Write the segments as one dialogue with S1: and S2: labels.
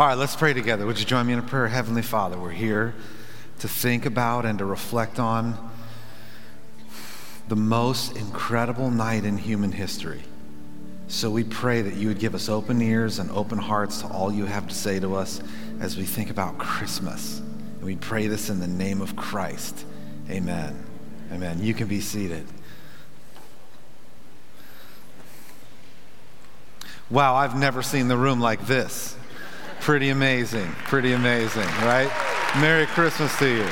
S1: All right, let's pray together. Would you join me in a prayer? Heavenly Father, we're here to think about and to reflect on the most incredible night in human history. So we pray that you would give us open ears and open hearts to all you have to say to us as we think about Christmas. And we pray this in the name of Christ. Amen. Amen. You can be seated. Wow, I've never seen the room like this. Pretty amazing. Pretty amazing, right? Merry Christmas to you.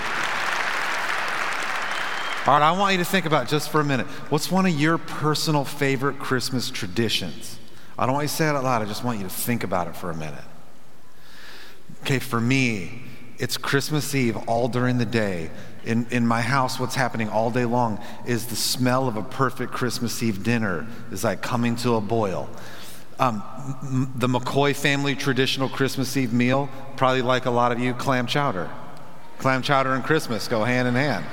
S1: All right, I want you to think about just for a minute what's one of your personal favorite Christmas traditions? I don't want you to say it out loud, I just want you to think about it for a minute. Okay, for me, it's Christmas Eve all during the day. In, in my house, what's happening all day long is the smell of a perfect Christmas Eve dinner is like coming to a boil. Um, the McCoy family traditional Christmas Eve meal, probably like a lot of you, clam chowder. Clam chowder and Christmas go hand in hand.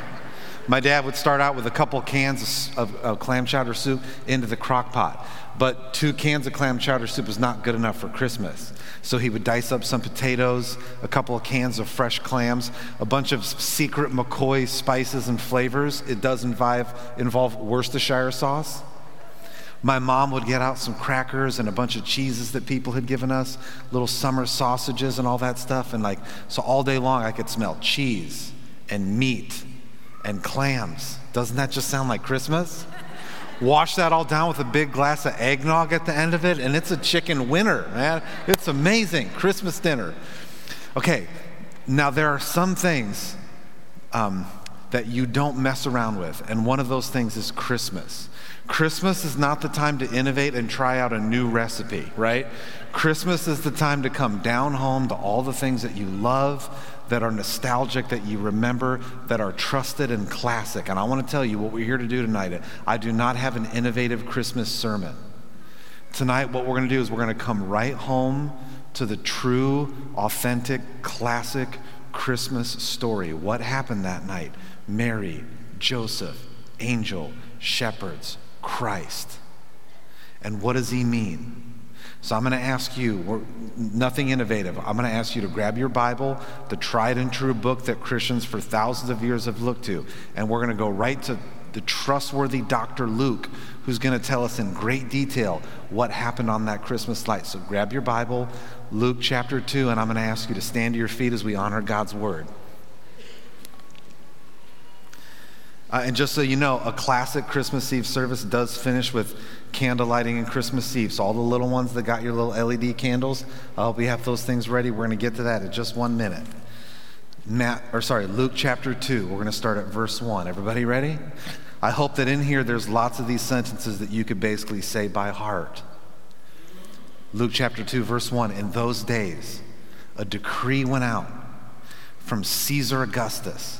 S1: My dad would start out with a couple cans of, of, clam chowder soup into the crock pot. But two cans of clam chowder soup is not good enough for Christmas. So he would dice up some potatoes, a couple of cans of fresh clams, a bunch of secret McCoy spices and flavors. It does involve, involve Worcestershire sauce. My mom would get out some crackers and a bunch of cheeses that people had given us, little summer sausages and all that stuff. And like, so all day long I could smell cheese and meat and clams. Doesn't that just sound like Christmas? Wash that all down with a big glass of eggnog at the end of it, and it's a chicken winner, man. It's amazing. Christmas dinner. Okay, now there are some things um, that you don't mess around with, and one of those things is Christmas. Christmas is not the time to innovate and try out a new recipe, right? Christmas is the time to come down home to all the things that you love, that are nostalgic, that you remember, that are trusted and classic. And I want to tell you what we're here to do tonight. I do not have an innovative Christmas sermon. Tonight, what we're going to do is we're going to come right home to the true, authentic, classic Christmas story. What happened that night? Mary, Joseph, angel, shepherds, Christ. And what does he mean? So I'm going to ask you, nothing innovative. I'm going to ask you to grab your Bible, the tried and true book that Christians for thousands of years have looked to, and we're going to go right to the trustworthy Dr. Luke, who's going to tell us in great detail what happened on that Christmas light. So grab your Bible, Luke chapter 2, and I'm going to ask you to stand to your feet as we honor God's word. Uh, and just so you know, a classic Christmas Eve service does finish with candle lighting and Christmas Eve. So, all the little ones that got your little LED candles, I hope you have those things ready. We're going to get to that in just one minute. Matt, or sorry, Luke chapter 2. We're going to start at verse 1. Everybody ready? I hope that in here there's lots of these sentences that you could basically say by heart. Luke chapter 2, verse 1. In those days, a decree went out from Caesar Augustus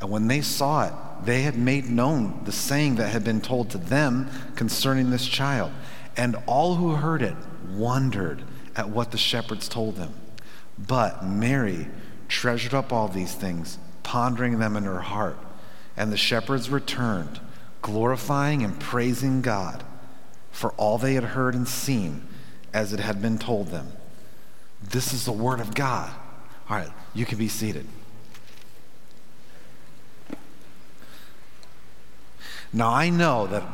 S1: And when they saw it, they had made known the saying that had been told to them concerning this child. And all who heard it wondered at what the shepherds told them. But Mary treasured up all these things, pondering them in her heart. And the shepherds returned, glorifying and praising God for all they had heard and seen as it had been told them. This is the word of God. All right, you can be seated. Now, I know that,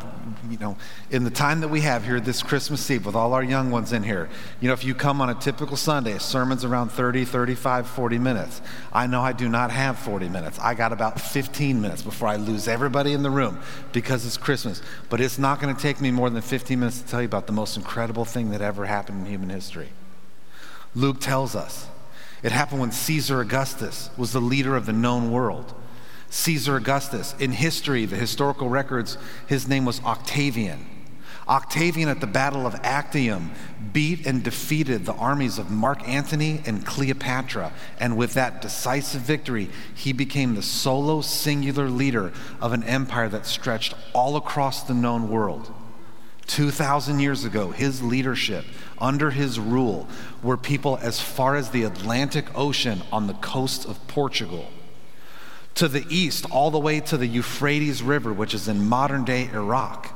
S1: you know, in the time that we have here this Christmas Eve with all our young ones in here, you know, if you come on a typical Sunday, sermon's around 30, 35, 40 minutes. I know I do not have 40 minutes. I got about 15 minutes before I lose everybody in the room because it's Christmas. But it's not going to take me more than 15 minutes to tell you about the most incredible thing that ever happened in human history. Luke tells us it happened when Caesar Augustus was the leader of the known world. Caesar Augustus. In history, the historical records, his name was Octavian. Octavian at the Battle of Actium beat and defeated the armies of Mark Antony and Cleopatra. And with that decisive victory, he became the solo singular leader of an empire that stretched all across the known world. 2,000 years ago, his leadership, under his rule, were people as far as the Atlantic Ocean on the coast of Portugal to the east, all the way to the Euphrates River, which is in modern day Iraq.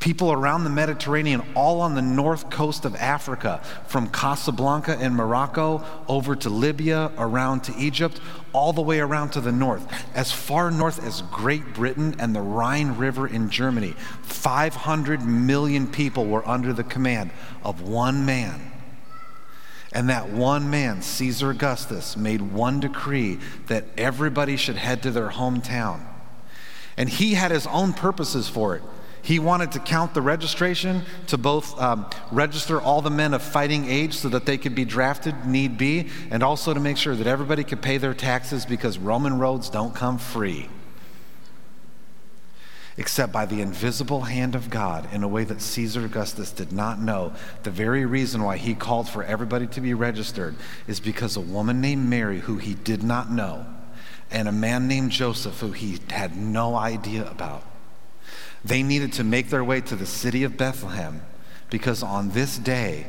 S1: People around the Mediterranean, all on the north coast of Africa, from Casablanca in Morocco over to Libya, around to Egypt, all the way around to the north, as far north as Great Britain and the Rhine River in Germany. 500 million people were under the command of one man and that one man, Caesar Augustus, made one decree that everybody should head to their hometown. And he had his own purposes for it. He wanted to count the registration to both um, register all the men of fighting age so that they could be drafted, need be, and also to make sure that everybody could pay their taxes because Roman roads don't come free except by the invisible hand of God in a way that Caesar Augustus did not know. The very reason why he called for everybody to be registered is because a woman named Mary, who he did not know, and a man named Joseph, who he had no idea about, they needed to make their way to the city of Bethlehem because on this day,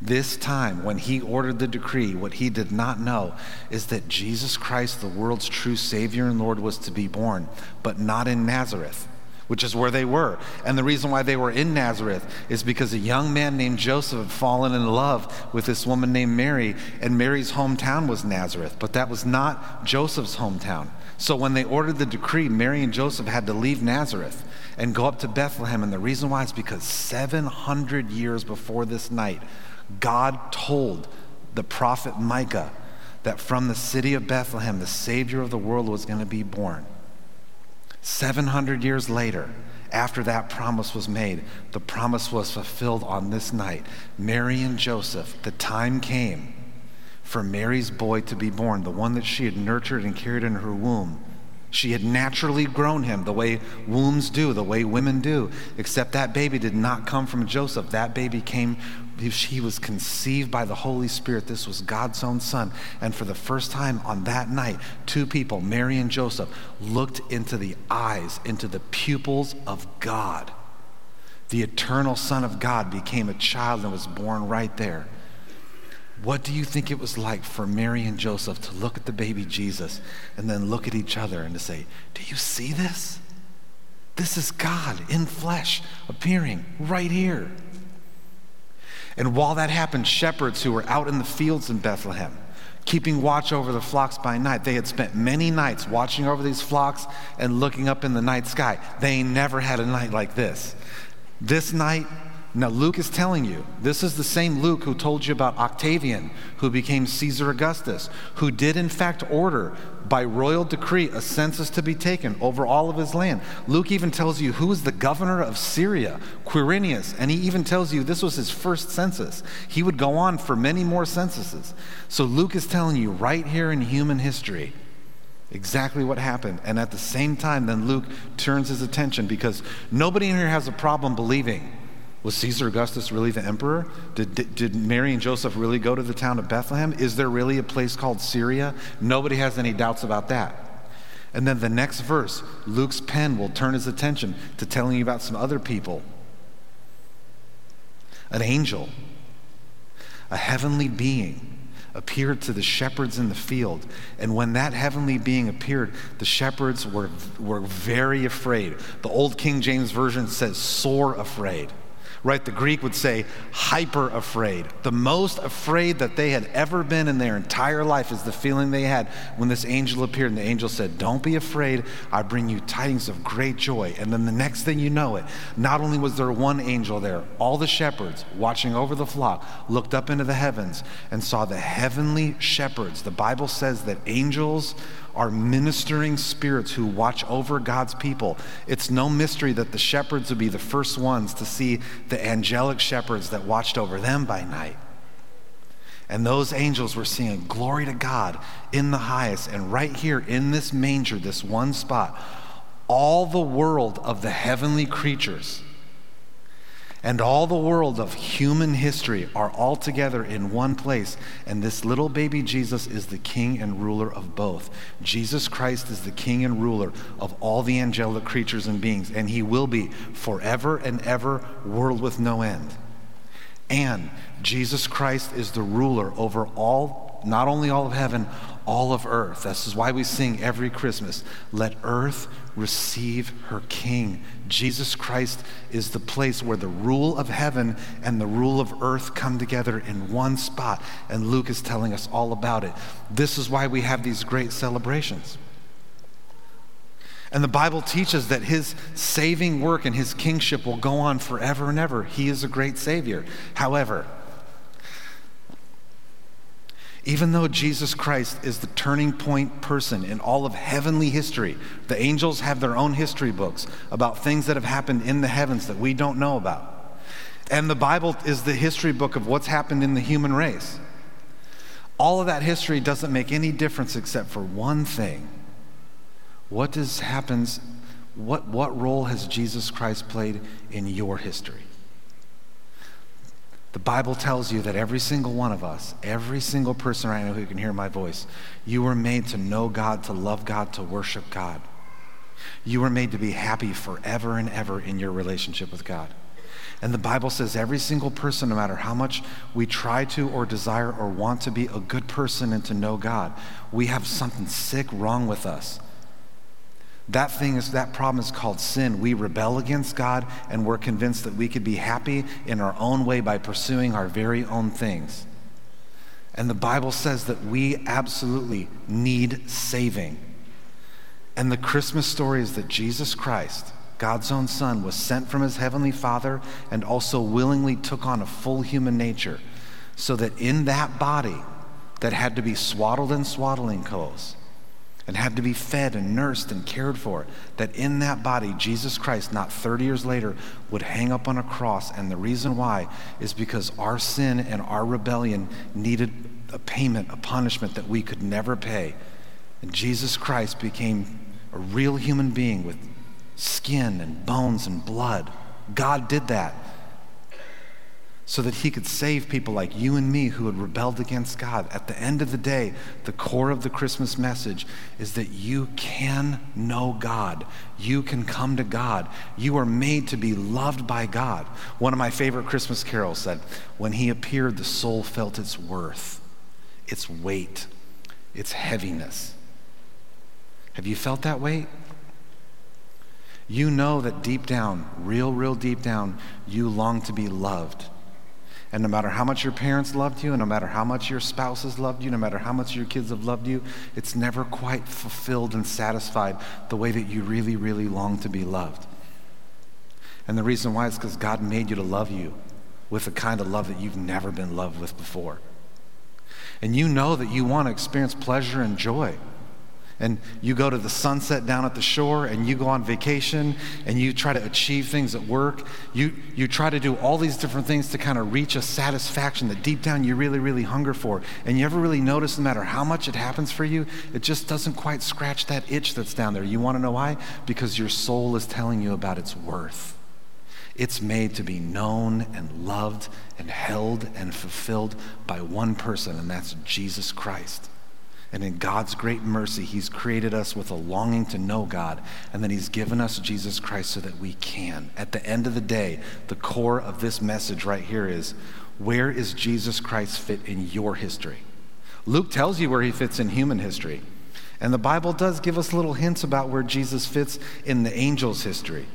S1: this time, when he ordered the decree, what he did not know is that Jesus Christ, the world's true Savior and Lord, was to be born, but not in Nazareth which is where they were. And the reason why they were in Nazareth is because a young man named Joseph had fallen in love with this woman named Mary, and Mary's hometown was Nazareth, but that was not Joseph's hometown. So when they ordered the decree, Mary and Joseph had to leave Nazareth and go up to Bethlehem. And the reason why is because 700 years before this night, God told the prophet Micah that from the city of Bethlehem, the Savior of the world was going to be born. 700 years later, after that promise was made, the promise was fulfilled on this night. Mary and Joseph, the time came for Mary's boy to be born, the one that she had nurtured and carried in her womb. She had naturally grown him the way wombs do, the way women do, except that baby did not come from Joseph. That baby came he was conceived by the Holy Spirit. This was God's own son. And for the first time on that night, two people, Mary and Joseph, looked into the eyes, into the pupils of God. The eternal Son of God became a child and was born right there. What do you think it was like for Mary and Joseph to look at the baby Jesus and then look at each other and to say, Do you see this? This is God in flesh appearing right here. And while that happened, shepherds who were out in the fields in Bethlehem, keeping watch over the flocks by night, they had spent many nights watching over these flocks and looking up in the night sky. They never had a night like this. This night, now, Luke is telling you, this is the same Luke who told you about Octavian, who became Caesar Augustus, who did in fact order by royal decree a census to be taken over all of his land. Luke even tells you who was the governor of Syria, Quirinius, and he even tells you this was his first census. He would go on for many more censuses. So Luke is telling you right here in human history Exactly what happened. And at the same time, then Luke turns his attention because nobody in here has a problem believing. Was Caesar Augustus really the emperor? Did, did, did, Mary and Joseph really go to the town of Bethlehem? Is there really a place called Syria? Nobody has any doubts about that. And then the next verse, Luke's pen will turn his attention to telling you about some other people. An angel, a heavenly being appeared to the shepherds in the field. And when that heavenly being appeared, the shepherds were, were very afraid. The old King James Version says, sore afraid right? The Greek would say hyper afraid. The most afraid that they had ever been in their entire life is the feeling they had when this angel appeared. And the angel said, Don't be afraid. I bring you tidings of great joy. And then the next thing you know it, not only was there one angel there, all the shepherds watching over the flock looked up into the heavens and saw the heavenly shepherds. The Bible says that angels are ministering spirits who watch over God's people. It's no mystery that the shepherds would be the first ones to see the angelic shepherds that watched over them by night. And those angels were singing glory to God in the highest. And right here in this manger, this one spot, all the world of the heavenly creatures and all the world of human history are all together in one place. And this little baby Jesus is the king and ruler of both. Jesus Christ is the king and ruler of all the angelic creatures and beings, and he will be forever and ever, world with no end. And Jesus Christ is the ruler over all, not only all of heaven, all of earth. This is why we sing every Christmas let earth receive her king. Jesus Christ is the place where the rule of heaven and the rule of earth come together in one spot. And Luke is telling us all about it. This is why we have these great celebrations. And the Bible teaches that his saving work and his kingship will go on forever and ever. He is a great Savior. However, even though Jesus Christ is the turning point person in all of heavenly history, the angels have their own history books about things that have happened in the heavens that we don't know about. And the Bible is the history book of what's happened in the human race. All of that history doesn't make any difference except for one thing. What does happens what, what role has Jesus Christ played in your history? The Bible tells you that every single one of us, every single person right now who can hear my voice, you were made to know God, to love God, to worship God. You were made to be happy forever and ever in your relationship with God. And the Bible says every single person, no matter how much we try to or desire or want to be a good person and to know God, we have something sick wrong with us. That thing is, that problem is called sin. We rebel against God and we're convinced that we could be happy in our own way by pursuing our very own things. And the Bible says that we absolutely need saving. And the Christmas story is that Jesus Christ, God's own Son, was sent from his heavenly Father and also willingly took on a full human nature so that in that body that had to be swaddled in swaddling clothes, and had to be fed and nursed and cared for, that in that body, Jesus Christ, not 30 years later, would hang up on a cross. And the reason why is because our sin and our rebellion needed a payment, a punishment that we could never pay. And Jesus Christ became a real human being with skin and bones and blood. God did that so that he could save people like you and me who had rebelled against God. At the end of the day, the core of the Christmas message is that you can know God. You can come to God. You are made to be loved by God. One of my favorite Christmas carols said, When he appeared, the soul felt its worth, its weight, its heaviness. Have you felt that weight? You know that deep down, real, real deep down, you long to be loved and no matter how much your parents loved you, and no matter how much your spouses loved you, no matter how much your kids have loved you, it's never quite fulfilled and satisfied the way that you really, really long to be loved. And the reason why is because God made you to love you with the kind of love that you've never been loved with before. And you know that you want to experience pleasure and joy and you go to the sunset down at the shore and you go on vacation and you try to achieve things at work you, you try to do all these different things to kind of reach a satisfaction that deep down you really really hunger for. And you ever really notice no matter how much it happens for you it just doesn't quite scratch that itch that's down there. You want to know why? Because your soul is telling you about its worth. It's made to be known and loved and held and fulfilled by one person and that's jesus christ and in God's great mercy, He's created us with a longing to know God, and then He's given us Jesus Christ so that we can. At the end of the day, the core of this message right here is where is Jesus Christ fit in your history? Luke tells you where He fits in human history. And the Bible does give us little hints about where Jesus fits in the angels' history.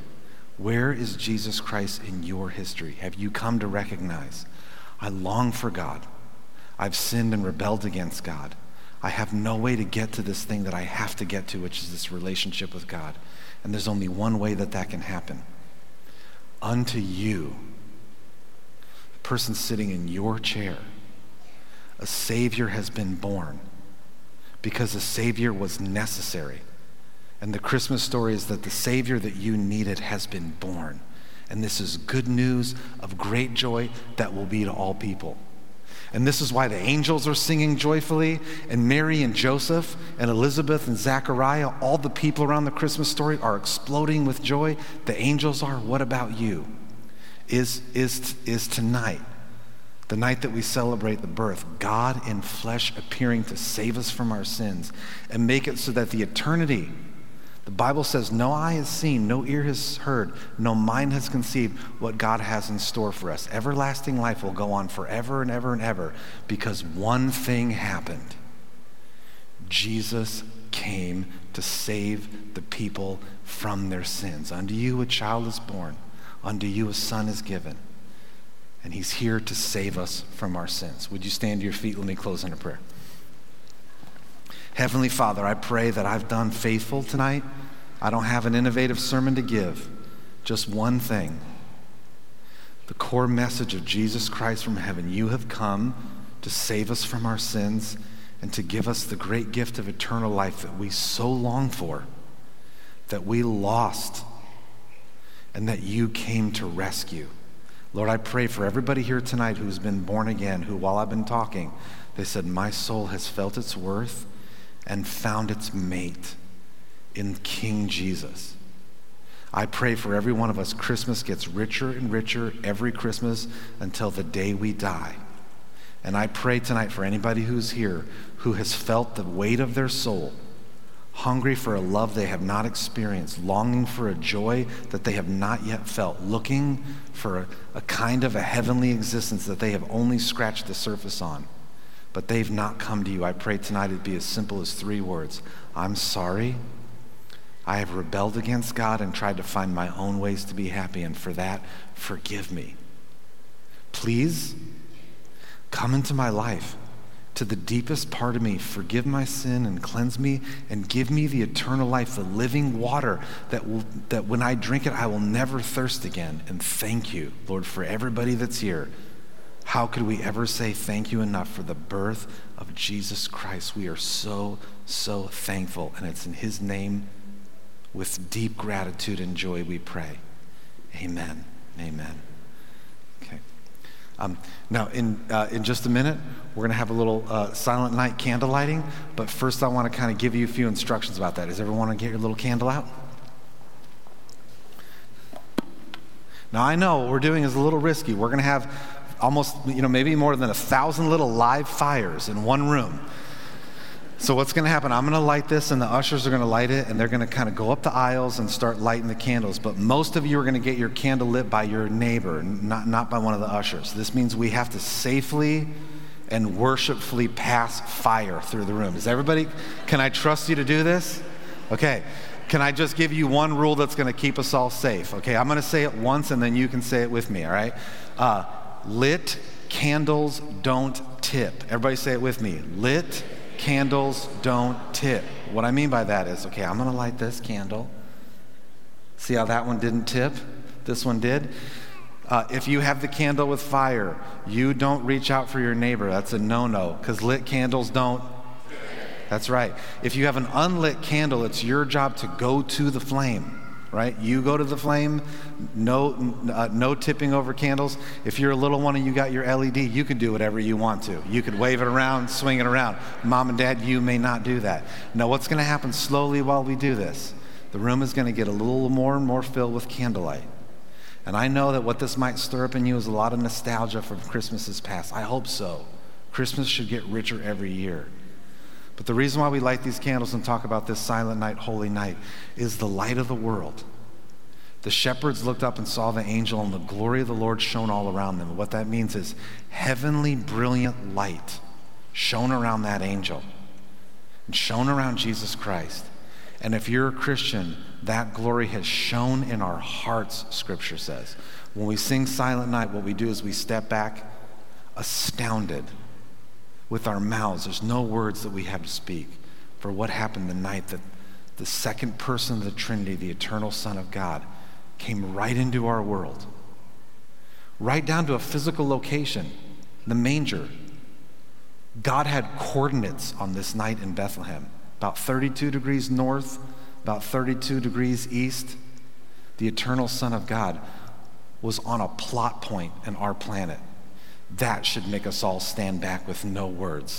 S1: Where is Jesus Christ in your history? Have you come to recognize? I long for God. I've sinned and rebelled against God. I have no way to get to this thing that I have to get to, which is this relationship with God. And there's only one way that that can happen. Unto you, the person sitting in your chair, a Savior has been born because a Savior was necessary. And the Christmas story is that the Savior that you needed has been born. And this is good news of great joy that will be to all people. And this is why the angels are singing joyfully, and Mary and Joseph and Elizabeth and Zachariah, all the people around the Christmas story are exploding with joy. The angels are. What about you? Is, is, is tonight, the night that we celebrate the birth, God in flesh appearing to save us from our sins and make it so that the eternity the Bible says, No eye has seen, no ear has heard, no mind has conceived what God has in store for us. Everlasting life will go on forever and ever and ever because one thing happened Jesus came to save the people from their sins. Unto you a child is born, unto you a son is given. And he's here to save us from our sins. Would you stand to your feet? Let me close in a prayer. Heavenly Father, I pray that I've done faithful tonight. I don't have an innovative sermon to give, just one thing. The core message of Jesus Christ from heaven. You have come to save us from our sins and to give us the great gift of eternal life that we so long for, that we lost, and that you came to rescue. Lord, I pray for everybody here tonight who's been born again, who, while I've been talking, they said, My soul has felt its worth and found its mate in King Jesus. I pray for every one of us, Christmas gets richer and richer every Christmas until the day we die. And I pray tonight for anybody who's here who has felt the weight of their soul, hungry for a love they have not experienced, longing for a joy that they have not yet felt, looking for a, a kind of a heavenly existence that they have only scratched the surface on but they've not come to you. I pray tonight it'd be as simple as three words I'm sorry. I have rebelled against God and tried to find my own ways to be happy, and for that, forgive me. Please come into my life to the deepest part of me. Forgive my sin and cleanse me and give me the eternal life, the living water that, will, that when I drink it, I will never thirst again. And thank you, Lord, for everybody that's here. How could we ever say thank you enough for the birth of Jesus Christ? We are so, so thankful. And it's in his name, with deep gratitude and joy, we pray. Amen. Amen. Okay. Um, now, in, uh, in just a minute, we're going to have a little uh, silent night candle lighting. But first, I want to kind of give you a few instructions about that. Does everyone want to get your little candle out? Now, I know what we're doing is a little risky. We're going to have almost, you know, maybe more than a thousand little live fires in one room. So what's going to happen? I'm going to light this, and the ushers are going to light it, and they're going to kind of go up the aisles and start lighting the candles. But most of you are going to get your candle lit by your neighbor, not, not by one of the ushers. This means we have to safely and worshipfully pass fire through the room. Is everybody, can I trust you to do this? Okay. Can I just give you one rule that's going to keep us all safe? Okay, I'm going to say it once and then you can say it with me, all right? Uh, lit candles don't tip. Everybody say it with me. Lit candles don't tip. What I mean by that is okay, I'm going to light this candle. See how that one didn't tip? This one did. Uh, if you have the candle with fire, you don't reach out for your neighbor. That's a no no because lit candles don't. That's right. If you have an unlit candle, it's your job to go to the flame right? You go to the flame, no, uh, no tipping over candles. If you're a little one and you got your LED, you can do whatever you want to. You could wave it around, swing it around. Mom and dad, you may not do that. Now, what's going to happen slowly while we do this? The room is going to get a little more and more filled with candlelight. And I know that what this might stir up in you is a lot of nostalgia from Christmases past. I hope so. Christmas should get richer every year. But the reason why we light these candles and talk about this silent night, holy night, is the light of the world. The shepherds looked up and saw the angel, and the glory of the Lord shone all around them. what that means is heavenly, brilliant light shone around that angel and shone around Jesus Christ. And if you're a Christian, that glory has shone in our hearts, Scripture says. When we sing Silent Night, what we do is we step back astounded with our mouths. There's no words that we have to speak for what happened the night that the second person of the Trinity, the eternal Son of God, came right into our world, right down to a physical location, the manger. God had coordinates on this night in Bethlehem, about 32 degrees north, about 32 degrees east. The eternal Son of God was on a plot point in our planet that should make us all stand back with no words